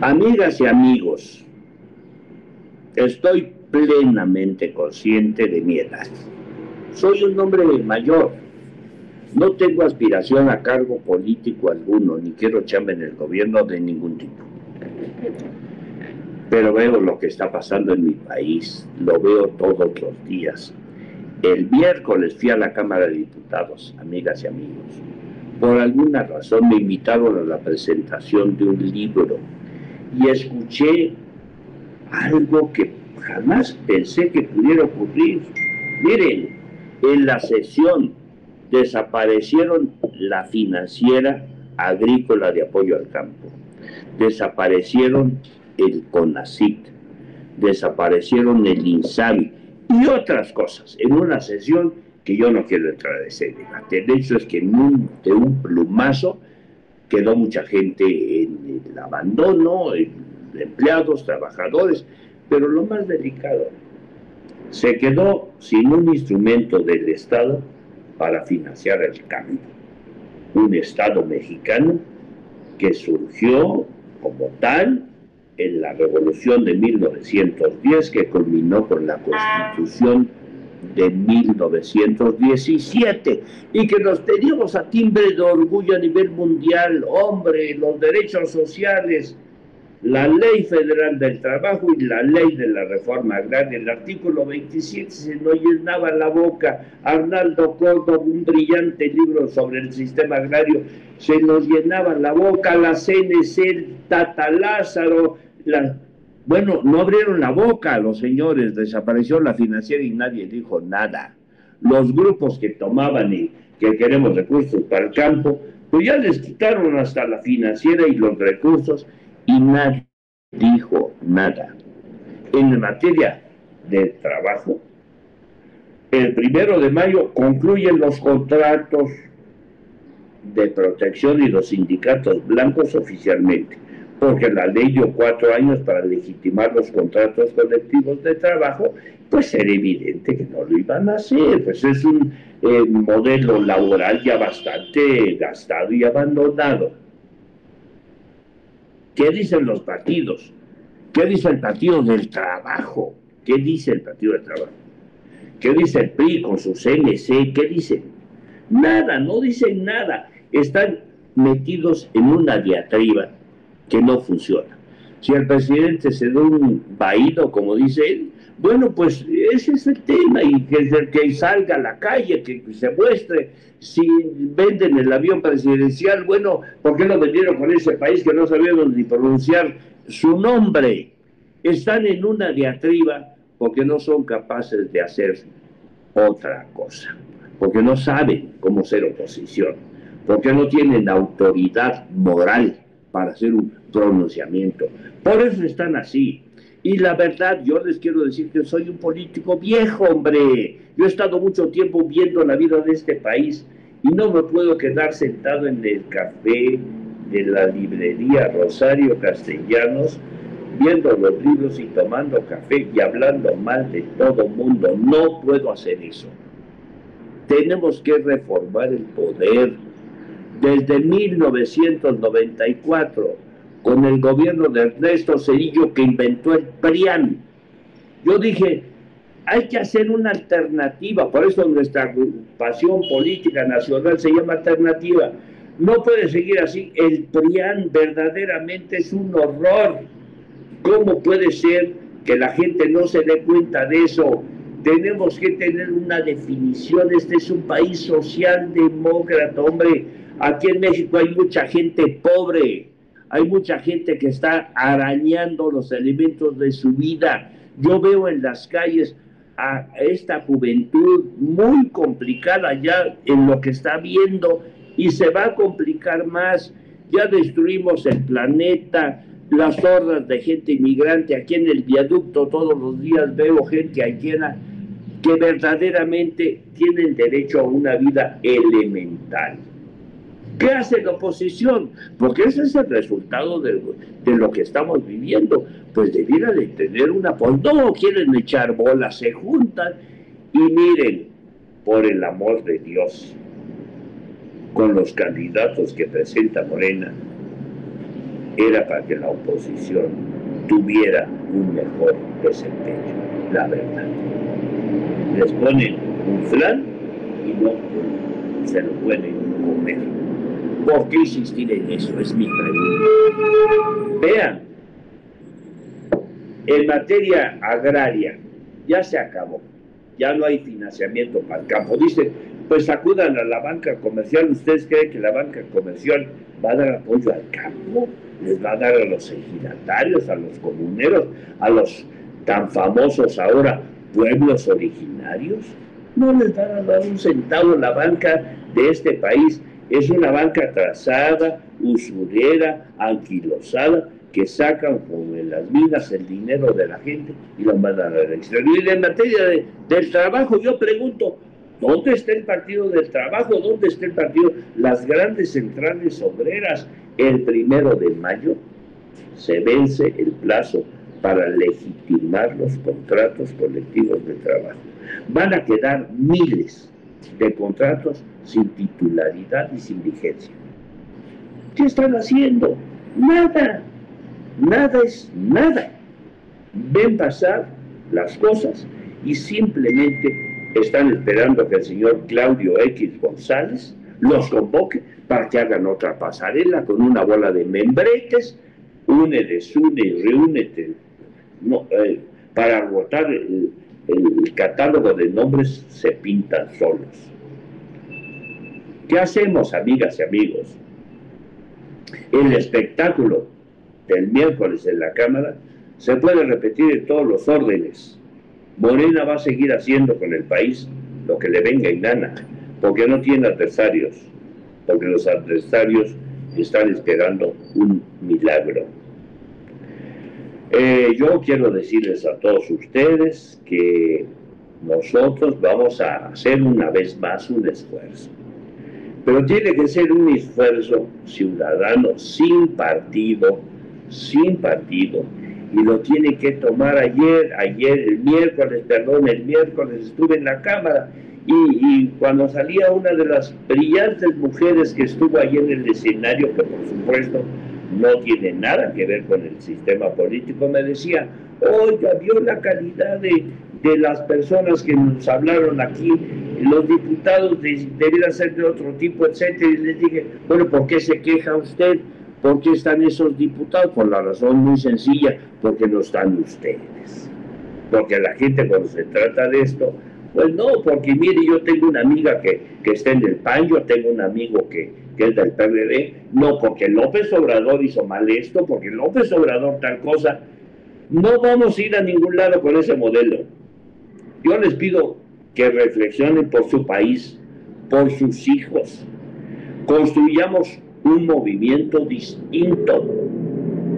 Amigas y amigos, estoy plenamente consciente de mi edad. Soy un hombre mayor. No tengo aspiración a cargo político alguno, ni quiero echarme en el gobierno de ningún tipo. Pero veo lo que está pasando en mi país, lo veo todos los días. El miércoles fui a la Cámara de Diputados, amigas y amigos. Por alguna razón me invitaron a la presentación de un libro y escuché algo que jamás pensé que pudiera ocurrir. Miren, en la sesión desaparecieron la financiera agrícola de apoyo al campo, desaparecieron el CONACIT, desaparecieron el INSABI y otras cosas en una sesión que yo no quiero entrar a ese. El hecho es que en de un plumazo quedó mucha gente en el abandono, empleados, trabajadores, pero lo más delicado, se quedó sin un instrumento del Estado para financiar el cambio. Un Estado mexicano que surgió como tal en la revolución de 1910 que culminó con la constitución de 1917 y que nos teníamos a timbre de orgullo a nivel mundial, hombre, los derechos sociales, la ley federal del trabajo y la ley de la reforma agraria. El artículo 27 se nos llenaba la boca. Arnaldo Córdoba, un brillante libro sobre el sistema agrario, se nos llenaba la boca. La CNC, Tata Lázaro, la, bueno, no abrieron la boca los señores, desapareció la financiera y nadie dijo nada. Los grupos que tomaban y que queremos recursos para el campo, pues ya les quitaron hasta la financiera y los recursos y nadie dijo nada. En materia de trabajo, el primero de mayo concluyen los contratos de protección y los sindicatos blancos oficialmente porque la ley dio cuatro años para legitimar los contratos colectivos de trabajo, pues era evidente que no lo iban a hacer. Pues es un eh, modelo laboral ya bastante gastado y abandonado. ¿Qué dicen los partidos? ¿Qué dice el Partido del Trabajo? ¿Qué dice el Partido del Trabajo? ¿Qué dice el PRI con su CNC? ¿Qué dicen? Nada, no dicen nada. Están metidos en una diatriba que no funciona. Si el presidente se da un vaído, como dice él, bueno, pues ese es el tema, y que, que salga a la calle, que se muestre, si venden el avión presidencial, bueno, ¿por qué lo vendieron con ese país que no sabíamos ni pronunciar su nombre? Están en una diatriba porque no son capaces de hacer otra cosa, porque no saben cómo ser oposición, porque no tienen autoridad moral para hacer un pronunciamiento. Por eso están así. Y la verdad, yo les quiero decir que soy un político viejo, hombre. Yo he estado mucho tiempo viendo la vida de este país y no me puedo quedar sentado en el café de la librería Rosario Castellanos viendo los libros y tomando café y hablando mal de todo mundo. No puedo hacer eso. Tenemos que reformar el poder, desde 1994 con el gobierno de Ernesto Cedillo que inventó el PRIAN. Yo dije, hay que hacer una alternativa, por eso nuestra agrupación política nacional se llama alternativa. No puede seguir así, el PRIAN verdaderamente es un horror. ¿Cómo puede ser que la gente no se dé cuenta de eso? Tenemos que tener una definición, este es un país socialdemócrata, hombre, Aquí en México hay mucha gente pobre, hay mucha gente que está arañando los elementos de su vida. Yo veo en las calles a esta juventud muy complicada ya en lo que está viendo y se va a complicar más. Ya destruimos el planeta, las hordas de gente inmigrante. Aquí en el viaducto todos los días veo gente haitiana que verdaderamente tienen derecho a una vida elemental. ¿Qué hace la oposición? Porque ese es el resultado de, lo que estamos viviendo. Pues debiera de tener una... Pues no quieren echar bolas, se juntan y miren, por el amor de Dios, con los candidatos que presenta Morena, era para que la oposición tuviera un mejor desempeño, la verdad. Les ponen un flan y no se lo pueden comer. ¿Por qué insistir en eso? Es mi pregunta. Vean, en materia agraria, ya se acabó, ya no hay financiamiento para el campo. Dicen, pues acudan a la banca comercial. ¿Ustedes creen que la banca comercial va a dar apoyo al campo? ¿Les va a dar a los ejidatarios, a los comuneros, a los tan famosos ahora pueblos originarios? No les van a dar un centavo la banca de este país. Es una banca atrasada, usurera, anquilosada, que sacan como en las minas el dinero de la gente y lo mandan al exterior. Y en materia de, del trabajo, yo pregunto, ¿dónde está el Partido del Trabajo? ¿Dónde está el Partido? Las grandes centrales obreras, el primero de mayo se vence el plazo para legitimar los contratos colectivos de trabajo. Van a quedar miles de contratos sin titularidad y sin vigencia. ¿Qué están haciendo? Nada. Nada es nada. Ven pasar las cosas y simplemente están esperando que el señor Claudio X González los convoque para que hagan otra pasarela con una bola de membretes, une, desune y reúnete, eh, para agotar el catálogo de nombres se pintan solos. ¿Qué hacemos, amigas y amigos? El espectáculo del miércoles en la Cámara se puede repetir en todos los órdenes. Morena va a seguir haciendo con el país lo que le venga en gana, porque no tiene adversarios, porque los adversarios están esperando un milagro. Eh, yo quiero decirles a todos ustedes que nosotros vamos a hacer una vez más un esfuerzo. Pero tiene que ser un esfuerzo ciudadano sin partido, sin partido. Y lo tiene que tomar ayer, ayer, el miércoles, perdón, el miércoles estuve en la Cámara y, cuando salía una de las brillantes mujeres que estuvo ahí en el escenario, que por supuesto no tiene nada que ver con el sistema político, me decía, oiga, vio la calidad de, de las personas que nos hablaron aquí, los diputados debieran ser de otro tipo, etcétera, y les dije, bueno, ¿por qué se queja usted? ¿Por qué están esos diputados? Por la razón muy sencilla, porque no están ustedes. Porque la gente cuando se trata de esto, pues no, porque mire, yo tengo una amiga que, que está en el PAN, yo tengo un amigo que, que es del PRD, no porque López Obrador hizo mal esto, porque López Obrador tal cosa. No vamos a ir a ningún lado con ese modelo. Yo les pido que reflexionen por su país, por sus hijos. Construyamos un movimiento distinto,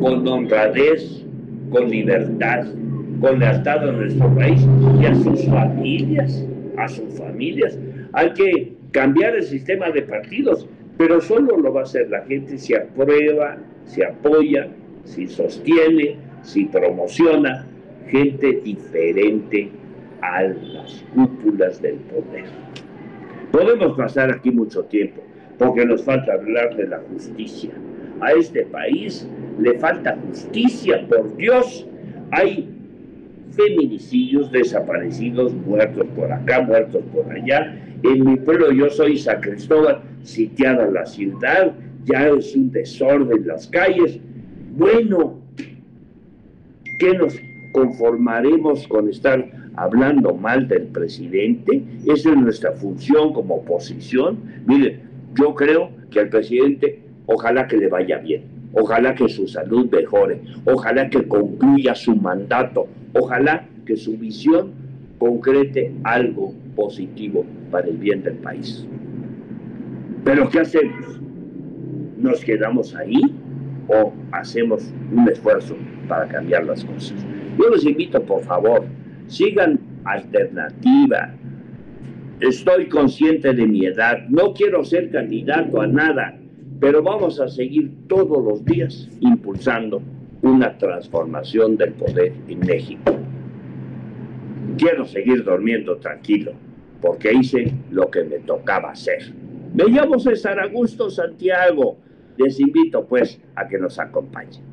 con honradez, con libertad, con lealtad a nuestro país y a sus familias, a sus familias. Hay que cambiar el sistema de partidos, pero solo lo va a hacer la gente si aprueba, si apoya, si sostiene, si promociona gente diferente a las cúpulas del poder. Podemos pasar aquí mucho tiempo, porque nos falta hablar de la justicia. A este país le falta justicia, por Dios. Hay feminicidios, desaparecidos, muertos por acá, muertos por allá. En mi pueblo, yo soy San Cristóbal, sitiada la ciudad, ya es un desorden las calles. Bueno, ¿qué nos conformaremos con estar hablando mal del presidente? Esa es nuestra función como oposición. Mire, yo creo que al presidente ojalá que le vaya bien, ojalá que su salud mejore, ojalá que concluya su mandato, ojalá que su visión concrete algo positivo para el bien del país. Pero ¿qué hacemos? ¿Nos quedamos ahí o hacemos un esfuerzo para cambiar las cosas? Yo les invito, por favor, sigan alternativa. Estoy consciente de mi edad, no quiero ser candidato a nada, pero vamos a seguir todos los días impulsando una transformación del poder en México. Quiero seguir durmiendo tranquilo, porque hice lo que me tocaba hacer. Me llamo César Augusto Santiago. les invito pues a que nos acompañen.